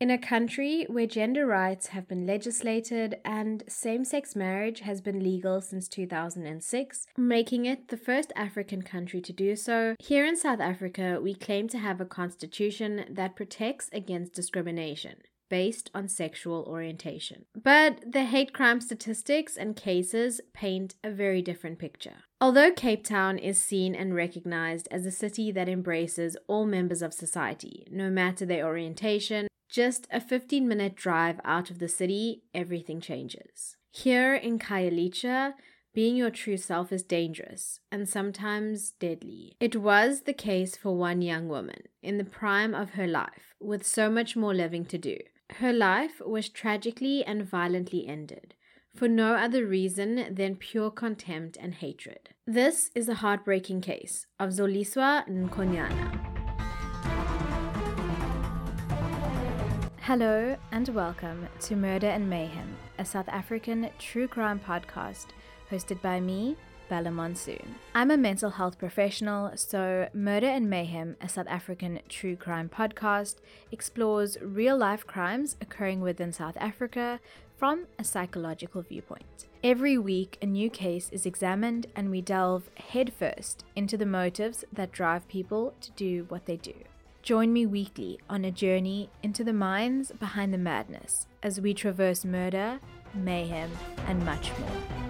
In a country where gender rights have been legislated and same sex marriage has been legal since 2006, making it the first African country to do so, here in South Africa we claim to have a constitution that protects against discrimination based on sexual orientation. But the hate crime statistics and cases paint a very different picture. Although Cape Town is seen and recognized as a city that embraces all members of society, no matter their orientation, just a 15 minute drive out of the city, everything changes. Here in Khayelitsha, being your true self is dangerous and sometimes deadly. It was the case for one young woman in the prime of her life, with so much more living to do. Her life was tragically and violently ended, for no other reason than pure contempt and hatred. This is a heartbreaking case of Zoliswa Nkonyana. Hello and welcome to Murder and Mayhem, a South African true crime podcast hosted by me, Bella Monsoon. I'm a mental health professional, so Murder and Mayhem, a South African true crime podcast, explores real life crimes occurring within South Africa from a psychological viewpoint. Every week, a new case is examined, and we delve headfirst into the motives that drive people to do what they do. Join me weekly on a journey into the minds behind the madness as we traverse murder, mayhem, and much more.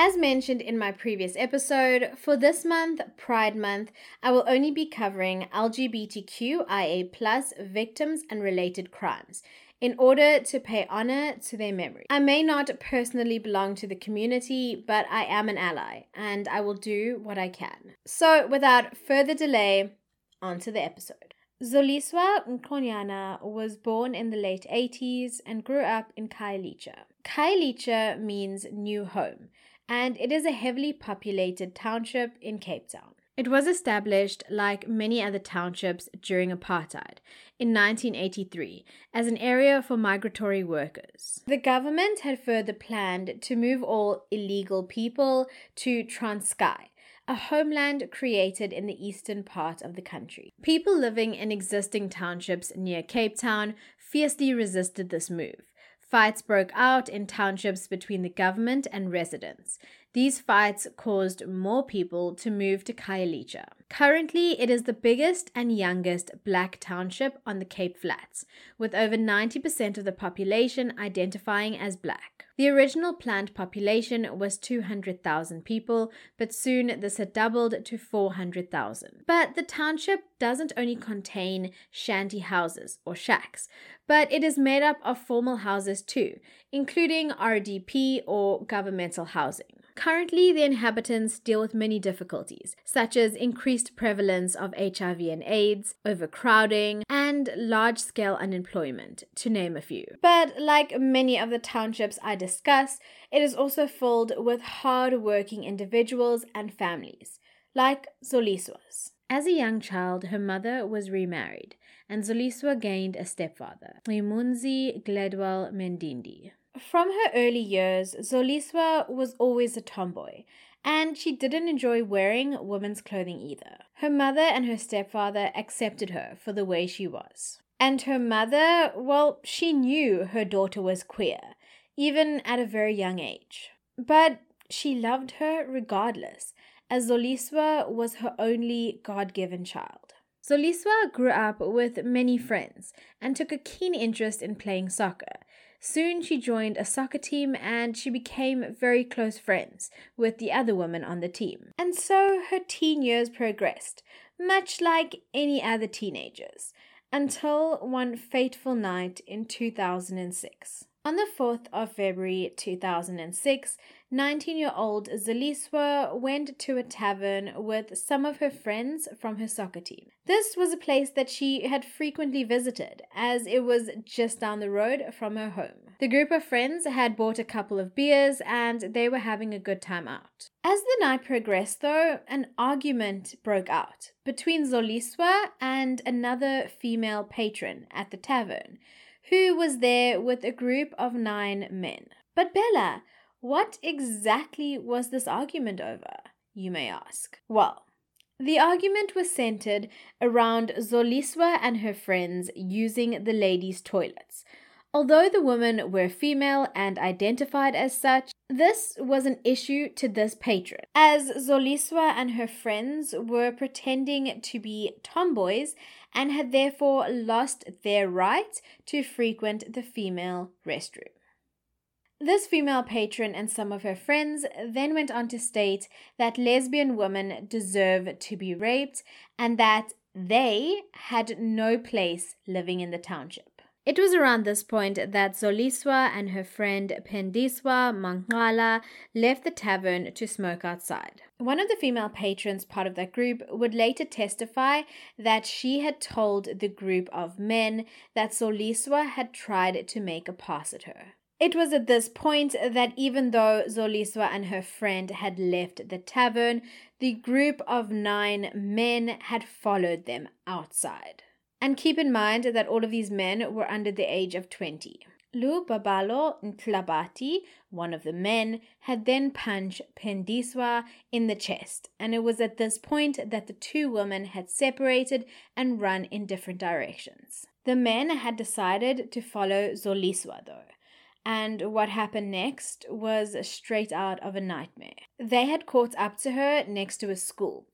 As mentioned in my previous episode, for this month, Pride Month, I will only be covering LGBTQIA victims and related crimes in order to pay honor to their memory. I may not personally belong to the community, but I am an ally and I will do what I can. So, without further delay, on to the episode. Zoliswa Nkonyana was born in the late 80s and grew up in Khayelitsha. Khayelitsha means new home and it is a heavily populated township in Cape Town. It was established, like many other townships during apartheid, in 1983 as an area for migratory workers. The government had further planned to move all illegal people to Transkei, a homeland created in the eastern part of the country. People living in existing townships near Cape Town fiercely resisted this move, Fights broke out in townships between the government and residents. These fights caused more people to move to Khayelitsha. Currently, it is the biggest and youngest black township on the Cape Flats, with over 90% of the population identifying as black. The original planned population was 200,000 people, but soon this had doubled to 400,000. But the township doesn't only contain shanty houses or shacks, but it is made up of formal houses too, including RDP or governmental housing. Currently, the inhabitants deal with many difficulties, such as increased prevalence of HIV and AIDS, overcrowding, and large scale unemployment, to name a few. But like many of the townships I discuss, it is also filled with hard working individuals and families, like Zoliswa's. As a young child, her mother was remarried, and Zoliswa gained a stepfather, Imunzi Gledwell Mendindi. From her early years, Zoliswa was always a tomboy, and she didn't enjoy wearing women's clothing either. Her mother and her stepfather accepted her for the way she was. And her mother, well, she knew her daughter was queer, even at a very young age. But she loved her regardless, as Zoliswa was her only God given child. Zoliswa grew up with many friends and took a keen interest in playing soccer, Soon she joined a soccer team and she became very close friends with the other women on the team. And so her teen years progressed, much like any other teenagers, until one fateful night in 2006. On the 4th of February 2006, 19 year old Zoliswa went to a tavern with some of her friends from her soccer team. This was a place that she had frequently visited, as it was just down the road from her home. The group of friends had bought a couple of beers and they were having a good time out. As the night progressed, though, an argument broke out between Zoliswa and another female patron at the tavern who was there with a group of nine men. But Bella, what exactly was this argument over? You may ask. Well, The argument was centered around Zoliswa and her friends using the ladies' toilets. Although the women were female and identified as such, this was an issue to this patron, as Zoliswa and her friends were pretending to be tomboys and had therefore lost their right to frequent the female restroom. This female patron and some of her friends then went on to state that lesbian women deserve to be raped and that they had no place living in the township. It was around this point that Zoliswa and her friend Pendiswa Mangala left the tavern to smoke outside. One of the female patrons part of that group would later testify that she had told the group of men that Zoliswa had tried to make a pass at her. It was at this point that even though Zoliswa and her friend had left the tavern, the group of nine men had followed them outside. And keep in mind that all of these men were under the age of 20. Lubabalo Ntlabati, one of the men, had then punched Pendiswa in the chest, and it was at this point that the two women had separated and run in different directions. The men had decided to follow Zoliswa though, and what happened next was straight out of a nightmare. They had caught up to her next to a school,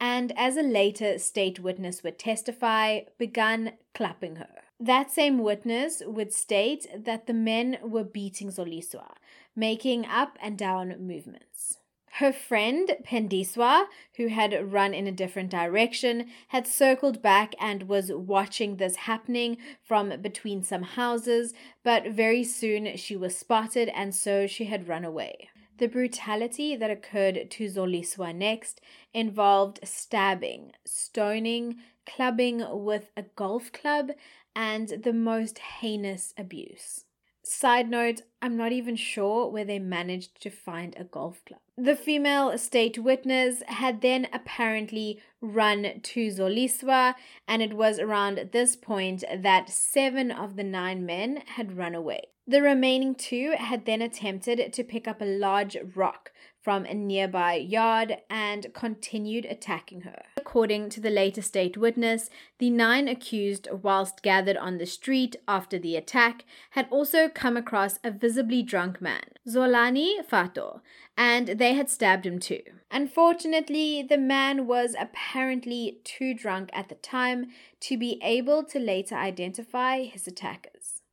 and as a later state witness would testify, begun clapping her. That same witness would state that the men were beating Zoliswa, making up and down movements. Her friend Pendiswa, who had run in a different direction, had circled back and was watching this happening from between some houses, but very soon she was spotted and so she had run away. The brutality that occurred to Zoliswa next involved stabbing, stoning, clubbing with a golf club, and the most heinous abuse. Side note, I'm not even sure where they managed to find a golf club. The female state witness had then apparently run to Zoliswa, and it was around this point that seven of the nine men had run away. The remaining two had then attempted to pick up a large rock from a nearby yard and continued attacking her. According to the later state witness, the nine accused, whilst gathered on the street after the attack, had also come across a visibly drunk man, Zolani Fato, and they had stabbed him too. Unfortunately, the man was apparently too drunk at the time to be able to later identify his attackers.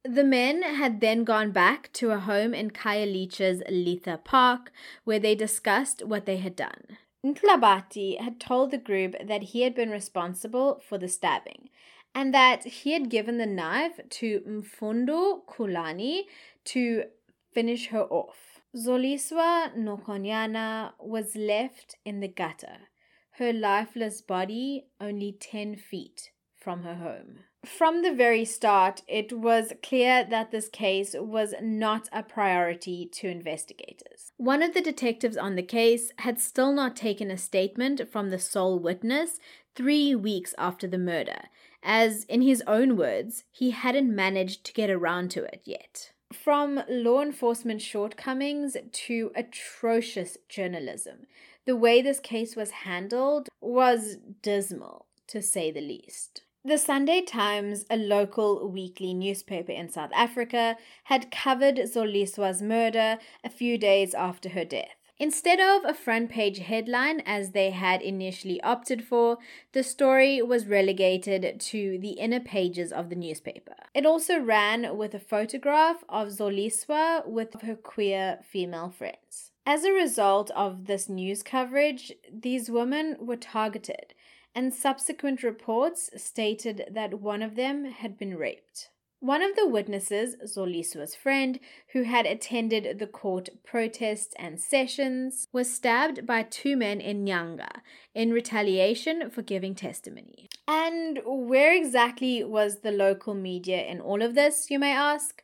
The men had then gone back to a home in Khayelitsha's Litha Park where they discussed what they had done. Ntlabati had told the group that he had been responsible for the stabbing and that he had given the knife to Mfundo Kulani to finish her off. Zoliswa Nkonyana was left in the gutter, her lifeless body only 10 feet from her home. From the very start, it was clear that this case was not a priority to investigators. One of the detectives on the case had still not taken a statement from the sole witness three weeks after the murder, as, in his own words, he hadn't managed to get around to it yet. From law enforcement shortcomings to atrocious journalism, the way this case was handled was dismal, to say the least. The Sunday Times, a local weekly newspaper in South Africa, had covered Zoliswa's murder a few days after her death. Instead of a front page headline as they had initially opted for, the story was relegated to the inner pages of the newspaper. It also ran with a photograph of Zoliswa with her queer female friends. As a result of this news coverage, these women were targeted and subsequent reports stated that one of them had been raped. One of the witnesses, Zoliswa's friend, who had attended the court protests and sessions, was stabbed by two men in Nyanga in retaliation for giving testimony. And where exactly was the local media in all of this, you may ask?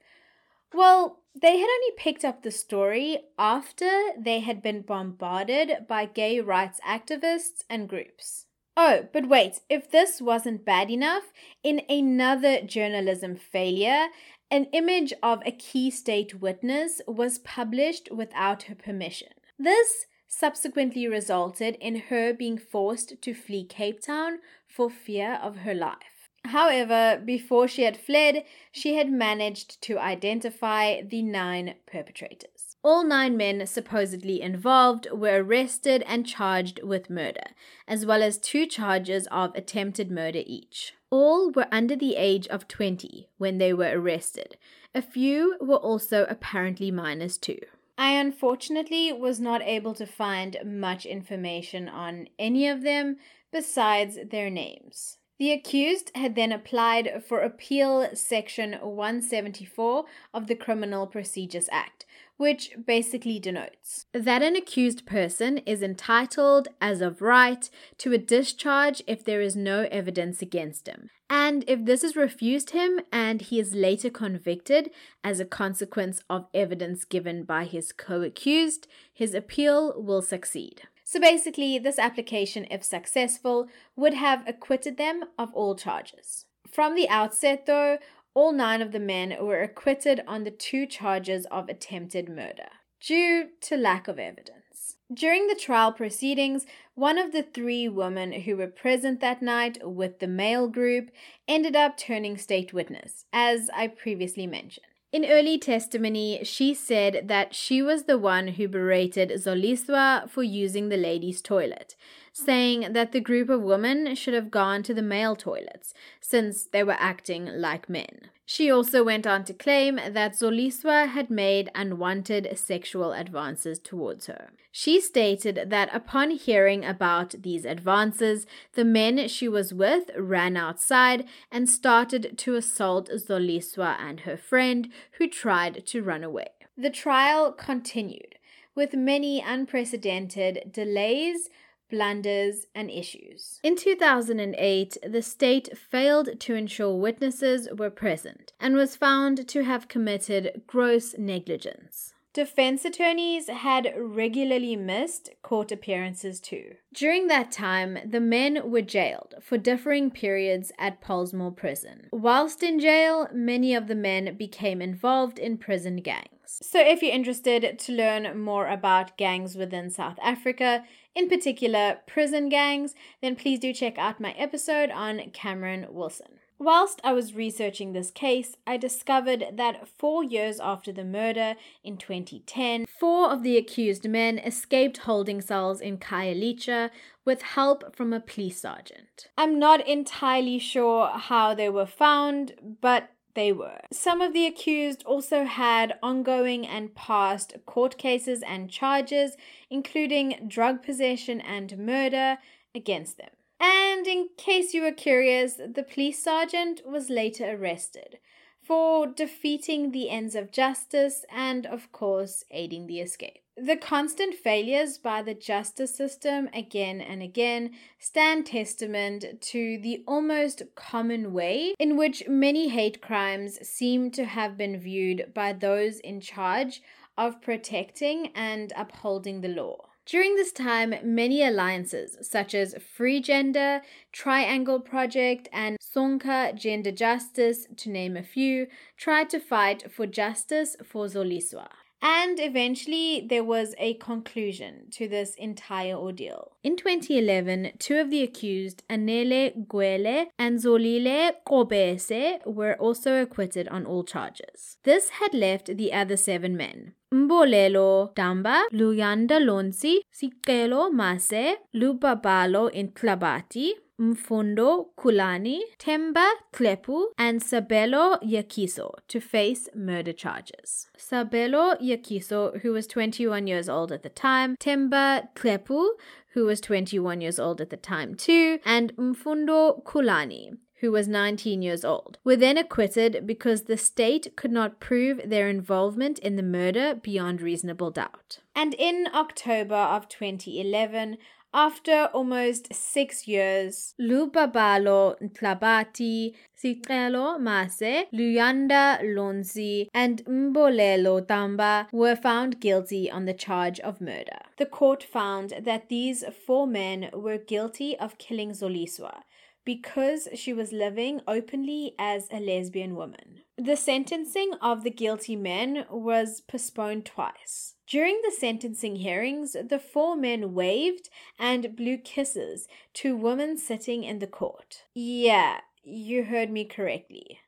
Well, they had only picked up the story after they had been bombarded by gay rights activists and groups. Oh, but wait, if this wasn't bad enough, in another journalism failure, an image of a key state witness was published without her permission. This subsequently resulted in her being forced to flee Cape Town for fear of her life. However, before she had fled, she had managed to identify the nine perpetrators. All nine men supposedly involved were arrested and charged with murder, as well as two charges of attempted murder each. All were under the age of 20 when they were arrested. A few were also apparently minors too. I unfortunately was not able to find much information on any of them besides their names. The accused had then applied for Appeal Section 174 of the Criminal Procedures Act, which basically denotes that an accused person is entitled, as of right, to a discharge if there is no evidence against him. And if this is refused him and he is later convicted as a consequence of evidence given by his co accused, his appeal will succeed. So basically, this application, if successful, would have acquitted them of all charges. From the outset, though, all nine of the men were acquitted on the two charges of attempted murder, due to lack of evidence. During the trial proceedings, one of the three women who were present that night with the male group ended up turning state witness, as I previously mentioned. In early testimony, she said that she was the one who berated Zoliswa for using the ladies' toilet, saying that the group of women should have gone to the male toilets since they were acting like men. She also went on to claim that Zoliswa had made unwanted sexual advances towards her. She stated that upon hearing about these advances, the men she was with ran outside and started to assault Zoliswa and her friend, who tried to run away. The trial continued, with many unprecedented delays, blunders, and issues. In 2008, the state failed to ensure witnesses were present and was found to have committed gross negligence. Defense attorneys had regularly missed court appearances too. During that time, the men were jailed for differing periods at Pollsmoor Prison. Whilst in jail, many of the men became involved in prison gangs. So, if you're interested to learn more about gangs within South Africa, in particular prison gangs, then please do check out my episode on Cameron Wilson. Whilst I was researching this case, I discovered that four years after the murder in 2010, four of the accused men escaped holding cells in Khayelitsha with help from a police sergeant. I'm not entirely sure how they were found, but they were. Some of the accused also had ongoing and past court cases and charges, including drug possession and murder, against them. And in case you were curious, the police sergeant was later arrested for defeating the ends of justice and, of course, aiding the escape. The constant failures by the justice system again and again stand testament to the almost common way in which many hate crimes seem to have been viewed by those in charge of protecting and upholding the law. During this time, many alliances such as Free Gender, Triangle Project, and Sonke Gender Justice, to name a few, tried to fight for justice for Zoliswa. And eventually, there was a conclusion to this entire ordeal. In 2011, two of the accused, Anele Gwele and Zolile Kobese, were also acquitted on all charges. This had left the other seven men. Mbolelo Damba, Luyanda Lonsi, Sikelo Mase, Lubabalo Ntlabati, Mfundo Kulani, Temba Klepu, and Sabelo Yakiso to face murder charges. Sabelo Yakiso, who was 21 years old at the time, Temba Klepu, who was 21 years old at the time too, and Mfundo Kulani, who was 19 years old, were then acquitted because the state could not prove their involvement in the murder beyond reasonable doubt. And in October of 2011, after almost six years, Lubabalo Ntlabati, Sikelo Mase, Luyanda Lonzi, and Mbolelo Damba were found guilty on the charge of murder. The court found that these four men were guilty of killing Zoliswa, because she was living openly as a lesbian woman. The sentencing of the guilty men was postponed twice. During the sentencing hearings, the four men waved and blew kisses to women sitting in the court. Yeah, you heard me correctly.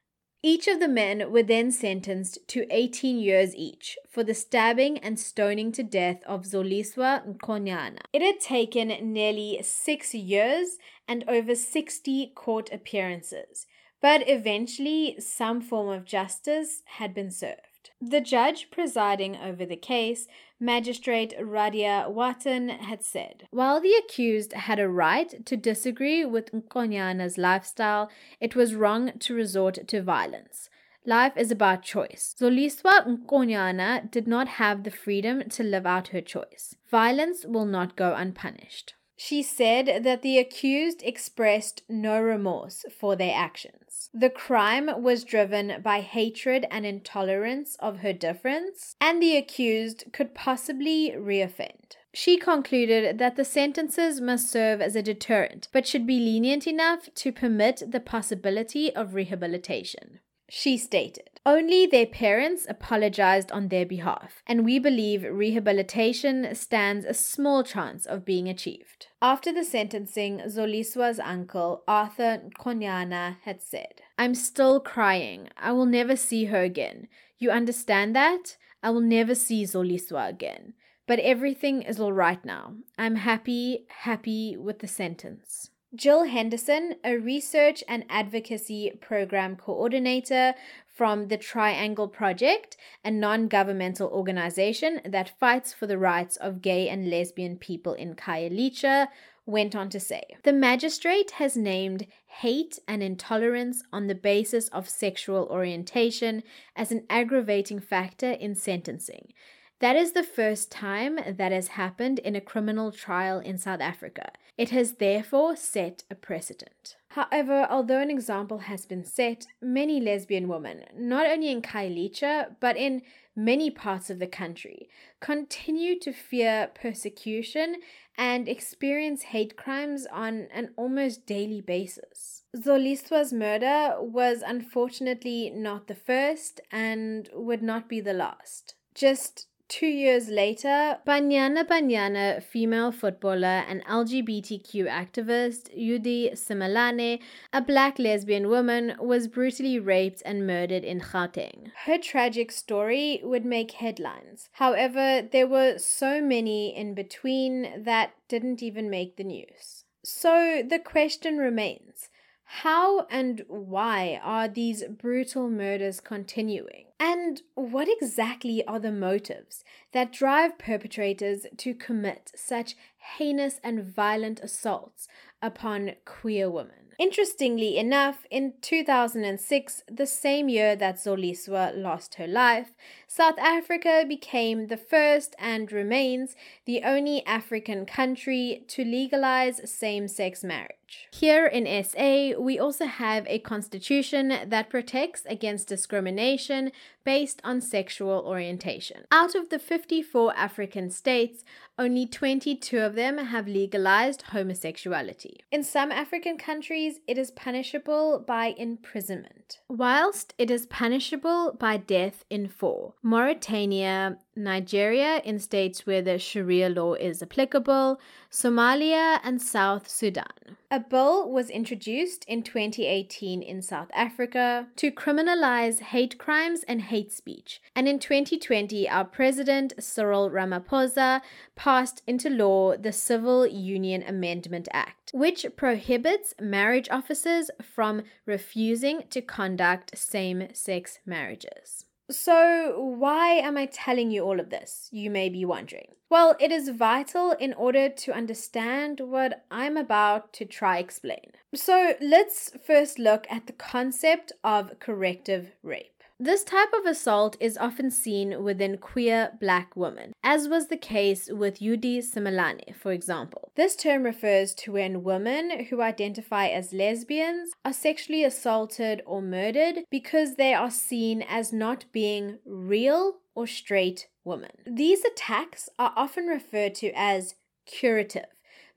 Each of the men were then sentenced to 18 years each for the stabbing and stoning to death of Zoliswa Nkonyana. It had taken nearly six years and over 60 court appearances, but eventually some form of justice had been served. The judge presiding over the case Magistrate Radia Watan had said. While the accused had a right to disagree with Nkonyana's lifestyle, it was wrong to resort to violence. Life is about choice. Zoliswa Nkonyana did not have the freedom to live out her choice. Violence will not go unpunished. She said that the accused expressed no remorse for their actions. The crime was driven by hatred and intolerance of her difference, and the accused could possibly reoffend. She concluded that the sentences must serve as a deterrent, but should be lenient enough to permit the possibility of rehabilitation. She stated, Only their parents apologized on their behalf, and we believe rehabilitation stands a small chance of being achieved. After the sentencing, Zoliswa's uncle, Arthur Konyana, had said, I'm still crying. I will never see her again. You understand that? I will never see Zoliswa again. But everything is all right now. I'm happy, happy with the sentence. Jill Henderson, a research and advocacy program coordinator from the Triangle Project, a non governmental organization that fights for the rights of gay and lesbian people in Khayelitsha, went on to say The magistrate has named hate and intolerance on the basis of sexual orientation as an aggravating factor in sentencing. That is the first time that has happened in a criminal trial in South Africa. It has therefore set a precedent. However, although an example has been set, many lesbian women, not only in Khayelitsha, but in many parts of the country, continue to fear persecution and experience hate crimes on an almost daily basis. Zoliswa's murder was unfortunately not the first and would not be the last. Just Two years later, Banyana Banyana female footballer and LGBTQ activist Eudy Simelane, a black lesbian woman, was brutally raped and murdered in Gauteng. Her tragic story would make headlines. However, there were so many in between that didn't even make the news. So the question remains how and why are these brutal murders continuing? And what exactly are the motives that drive perpetrators to commit such heinous and violent assaults upon queer women? Interestingly enough, in 2006, the same year that Zoliswa lost her life, South Africa became the first and remains the only African country to legalize same sex marriage. Here in SA, we also have a constitution that protects against discrimination based on sexual orientation. Out of the 54 African states, only 22 of them have legalized homosexuality. In some African countries, it is punishable by imprisonment, whilst it is punishable by death in four Mauritania, Nigeria in states where the Sharia law is applicable, Somalia, and South Sudan. A bill was introduced in 2018 in South Africa to criminalize hate crimes and hate speech. And in 2020, our president, Cyril Ramaphosa, passed into law the Civil Union Amendment Act, which prohibits marriage officers from refusing to conduct same sex marriages. So, why am I telling you all of this? You may be wondering. Well, it is vital in order to understand what I'm about to try explain. So, let's first look at the concept of corrective rape. This type of assault is often seen within queer black women, as was the case with Eudy Simelane, for example. This term refers to when women who identify as lesbians are sexually assaulted or murdered because they are seen as not being real or straight women. These attacks are often referred to as curative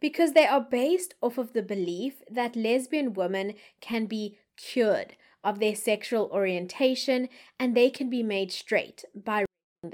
because they are based off of the belief that lesbian women can be cured of their sexual orientation and they can be made straight by them.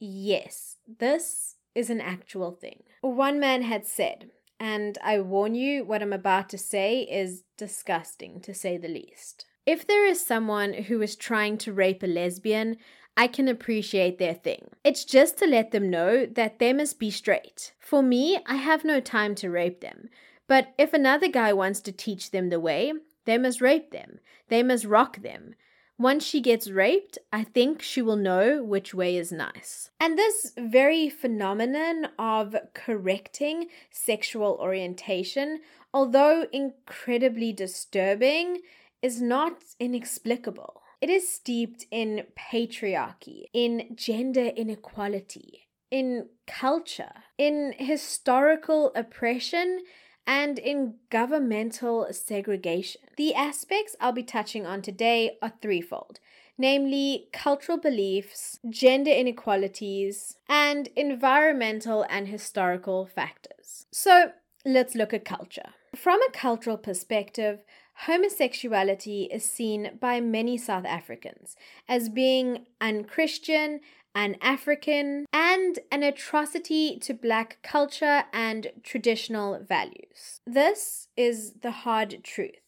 Yes, this is an actual thing. One man had said, and I warn you, what I'm about to say is disgusting to say the least. If there is someone who is trying to rape a lesbian, I can appreciate their thing. It's just to let them know that they must be straight. For me, I have no time to rape them. But if another guy wants to teach them the way, they must rape them. They must rock them. Once she gets raped, I think she will know which way is nice. And this very phenomenon of correcting sexual orientation, although incredibly disturbing, is not inexplicable. It is steeped in patriarchy, in gender inequality, in culture, in historical oppression, and in governmental segregation. The aspects I'll be touching on today are threefold namely cultural beliefs, gender inequalities, and environmental and historical factors. So let's look at culture. From a cultural perspective, homosexuality is seen by many South Africans as being unchristian, un African, and an atrocity to black culture and traditional values. This is the hard truth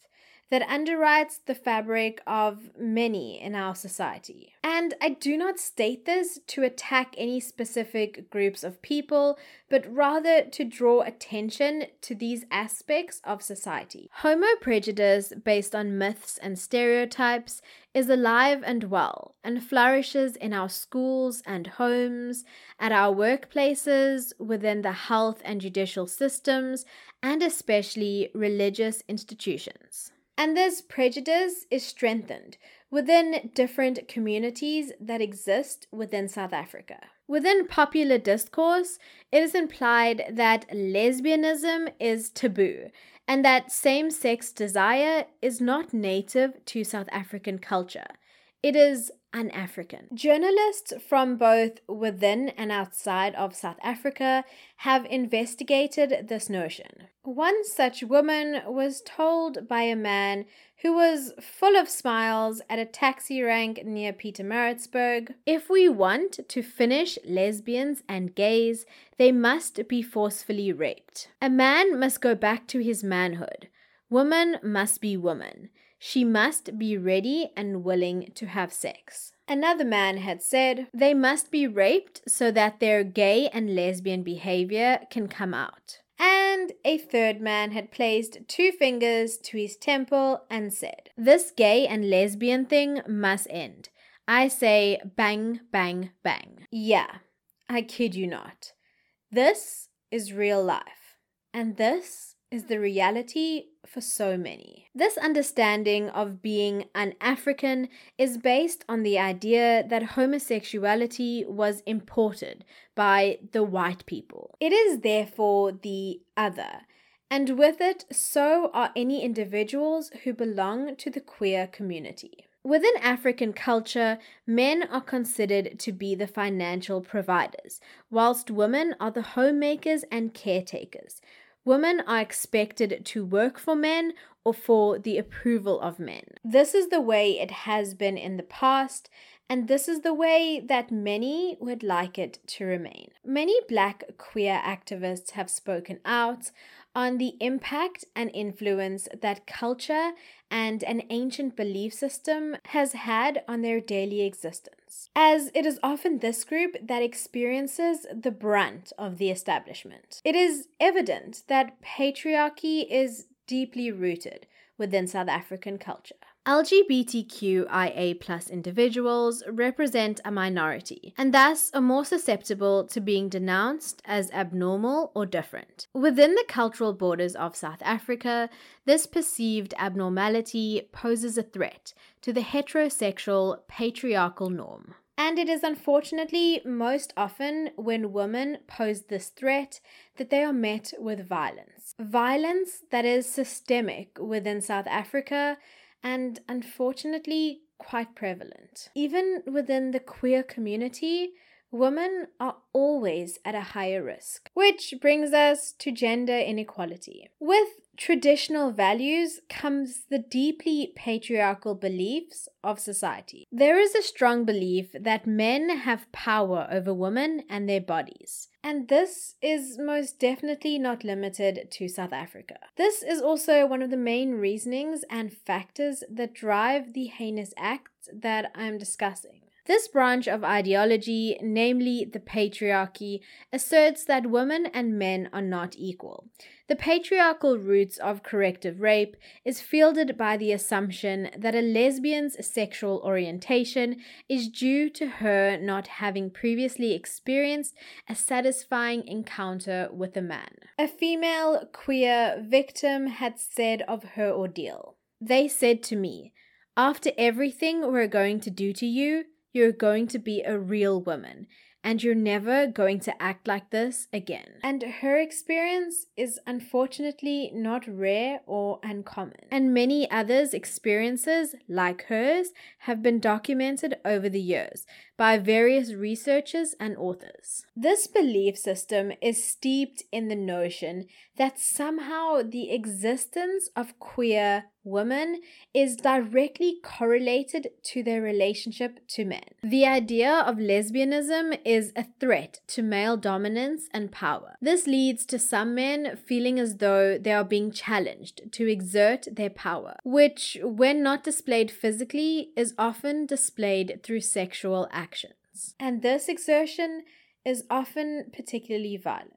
that underwrites the fabric of many in our society. And I do not state this to attack any specific groups of people, but rather to draw attention to these aspects of society. Homo prejudice, based on myths and stereotypes, is alive and well and flourishes in our schools and homes, at our workplaces, within the health and judicial systems, and especially religious institutions. And this prejudice is strengthened within different communities that exist within South Africa. Within popular discourse, it is implied that lesbianism is taboo and that same sex desire is not native to South African culture. It is un African. Journalists from both within and outside of South Africa have investigated this notion. One such woman was told by a man who was full of smiles at a taxi rank near Pietermaritzburg if we want to finish lesbians and gays, they must be forcefully raped. A man must go back to his manhood. Woman must be woman. She must be ready and willing to have sex. Another man had said they must be raped so that their gay and lesbian behavior can come out. And a third man had placed two fingers to his temple and said, This gay and lesbian thing must end. I say bang, bang, bang. Yeah, I kid you not. This is real life. And this is the reality for so many. This understanding of being an African is based on the idea that homosexuality was imported by the white people. It is therefore the other, and with it, so are any individuals who belong to the queer community. Within African culture, men are considered to be the financial providers, whilst women are the homemakers and caretakers. Women are expected to work for men or for the approval of men. This is the way it has been in the past, and this is the way that many would like it to remain. Many black queer activists have spoken out on the impact and influence that culture and an ancient belief system has had on their daily existence, as it is often this group that experiences the brunt of the establishment. It is evident that patriarchy is deeply rooted within South African culture. LGBTQIA individuals represent a minority and thus are more susceptible to being denounced as abnormal or different. Within the cultural borders of South Africa, this perceived abnormality poses a threat to the heterosexual patriarchal norm. And it is unfortunately most often when women pose this threat that they are met with violence. Violence that is systemic within South Africa and unfortunately quite prevalent. Even within the queer community, women are always at a higher risk. Which brings us to gender inequality. With traditional values comes the deeply patriarchal beliefs of society. There is a strong belief that men have power over women and their bodies. And this is most definitely not limited to South Africa. This is also one of the main reasonings and factors that drive the heinous acts that I'm discussing. This branch of ideology, namely the patriarchy, asserts that women and men are not equal. The patriarchal roots of corrective rape is fielded by the assumption that a lesbian's sexual orientation is due to her not having previously experienced a satisfying encounter with a man. A female queer victim had said of her ordeal, They said to me, After everything we're going to do to you, you're going to be a real woman and you're never going to act like this again. And her experience is unfortunately not rare or uncommon. And many others' experiences, like hers, have been documented over the years by various researchers and authors. This belief system is steeped in the notion that somehow the existence of queer women is directly correlated to their relationship to men. The idea of lesbianism is a threat to male dominance and power. This leads to some men feeling as though they are being challenged to exert their power, which, when not displayed physically, is often displayed through sexual actions. And this exertion is often particularly violent.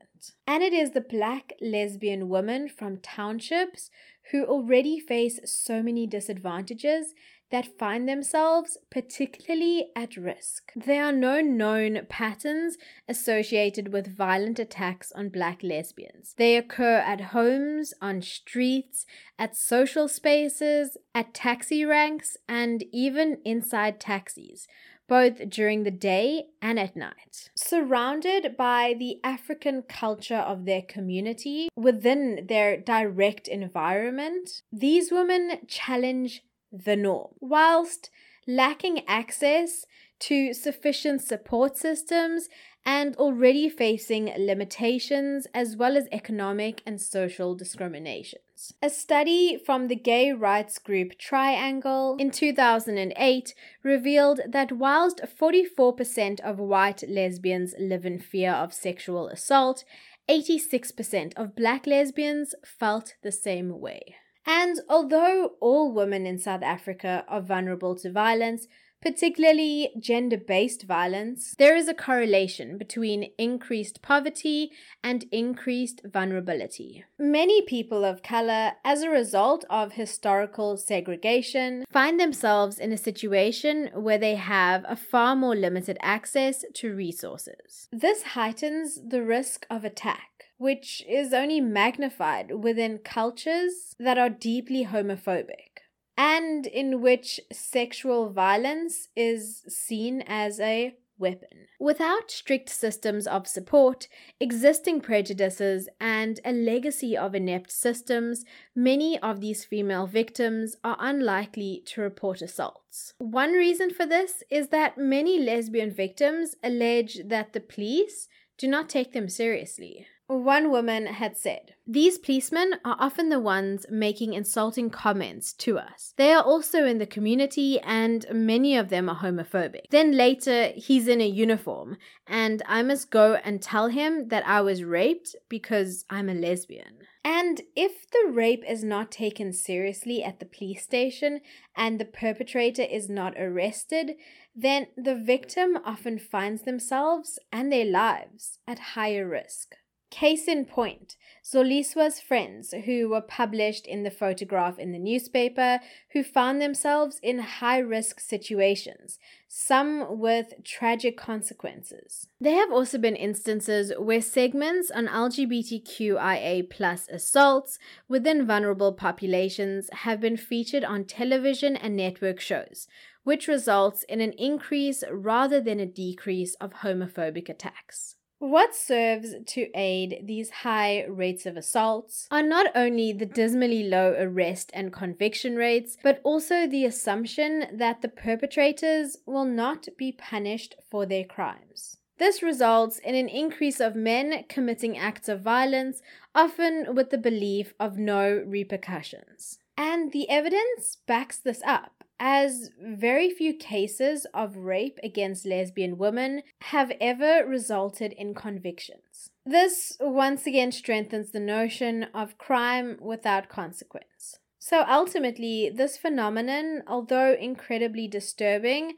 And it is the black lesbian women from townships who already face so many disadvantages that find themselves particularly at risk. There are no known patterns associated with violent attacks on black lesbians. They occur at homes, on streets, at social spaces, at taxi ranks, and even inside taxis both during the day and at night. Surrounded by the African culture of their community within their direct environment, these women challenge the norm, whilst lacking access to sufficient support systems and already facing limitations as well as economic and social discriminations. A study from the gay rights group Triangle in 2008 revealed that whilst 44% of white lesbians live in fear of sexual assault, 86% of black lesbians felt the same way. And although all women in South Africa are vulnerable to violence, particularly gender based violence, there is a correlation between increased poverty and increased vulnerability. Many people of color, as a result of historical segregation, find themselves in a situation where they have a far more limited access to resources. This heightens the risk of attack which is only magnified within cultures that are deeply homophobic and in which sexual violence is seen as a weapon. Without strict systems of support, existing prejudices, and a legacy of inept systems, many of these female victims are unlikely to report assaults. One reason for this is that many lesbian victims allege that the police do not take them seriously. One woman had said, These policemen are often the ones making insulting comments to us. They are also in the community, and many of them are homophobic. Then later, he's in a uniform, and I must go and tell him that I was raped because I'm a lesbian. And if the rape is not taken seriously at the police station and the perpetrator is not arrested, then the victim often finds themselves and their lives at higher risk. Case in point, Zoliswa's friends who were published in the photograph in the newspaper who found themselves in high risk situations, some with tragic consequences. There have also been instances where segments on LGBTQIA plus assaults within vulnerable populations have been featured on television and network shows, which results in an increase rather than a decrease of homophobic attacks. What serves to aid these high rates of assaults are not only the dismally low arrest and conviction rates, but also the assumption that the perpetrators will not be punished for their crimes. This results in an increase of men committing acts of violence, often with the belief of no repercussions. And the evidence backs this up, as very few cases of rape against lesbian women have ever resulted in convictions. This once again strengthens the notion of crime without consequence. So ultimately, this phenomenon, although incredibly disturbing,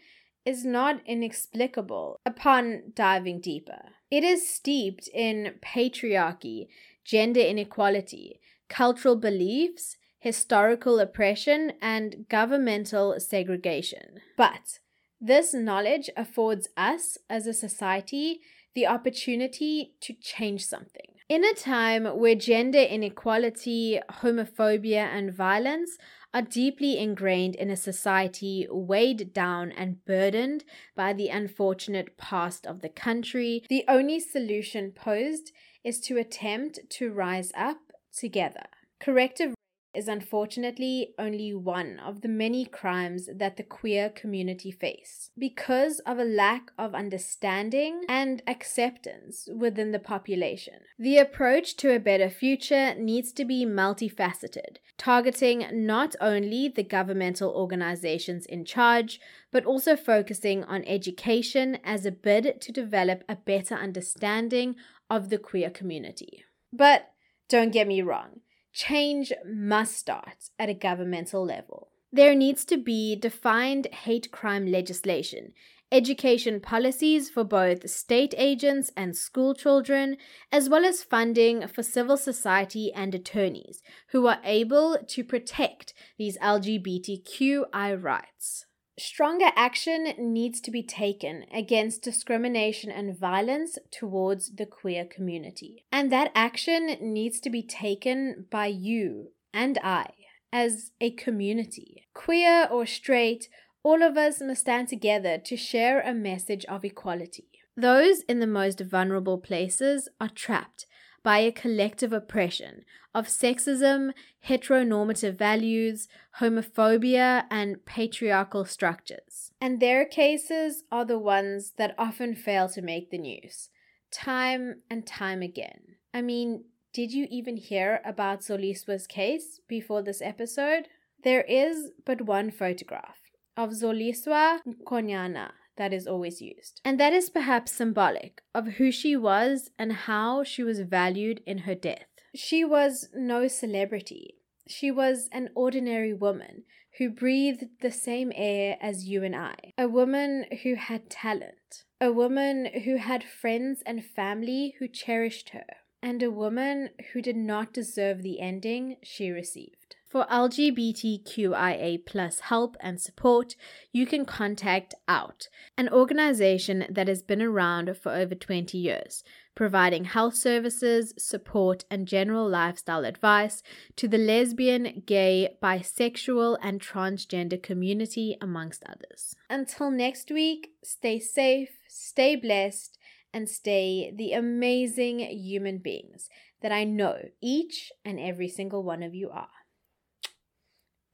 is not inexplicable upon diving deeper. It is steeped in patriarchy, gender inequality, cultural beliefs, historical oppression, and governmental segregation. But this knowledge affords us as a society the opportunity to change something. In a time where gender inequality, homophobia, and violence are deeply ingrained in a society weighed down and burdened by the unfortunate past of the country, the only solution posed is to attempt to rise up together. Corrective is unfortunately only one of the many crimes that the queer community face because of a lack of understanding and acceptance within the population. The approach to a better future needs to be multifaceted, targeting not only the governmental organizations in charge, but also focusing on education as a bid to develop a better understanding of the queer community. But don't get me wrong. Change must start at a governmental level. There needs to be defined hate crime legislation, education policies for both state agents and school children, as well as funding for civil society and attorneys who are able to protect these LGBTQI rights. Stronger action needs to be taken against discrimination and violence towards the queer community. And that action needs to be taken by you and I as a community. Queer or straight, all of us must stand together to share a message of equality. Those in the most vulnerable places are trapped by a collective oppression of sexism, heteronormative values, homophobia, and patriarchal structures. And their cases are the ones that often fail to make the news, time and time again. I mean, did you even hear about Zoliswa's case before this episode? There is but one photograph of Zoliswa Nkonyana, that is always used. And that is perhaps symbolic of who she was and how she was valued in her death. She was no celebrity. She was an ordinary woman who breathed the same air as you and I. A woman who had talent. A woman who had friends and family who cherished her. And a woman who did not deserve the ending she received. For LGBTQIA plus help and support, you can contact OUT, an organization that has been around for over 20 years, providing health services, support, and general lifestyle advice to the lesbian, gay, bisexual, and transgender community, amongst others. Until next week, stay safe, stay blessed, and stay the amazing human beings that I know each and every single one of you are.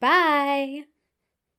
Bye.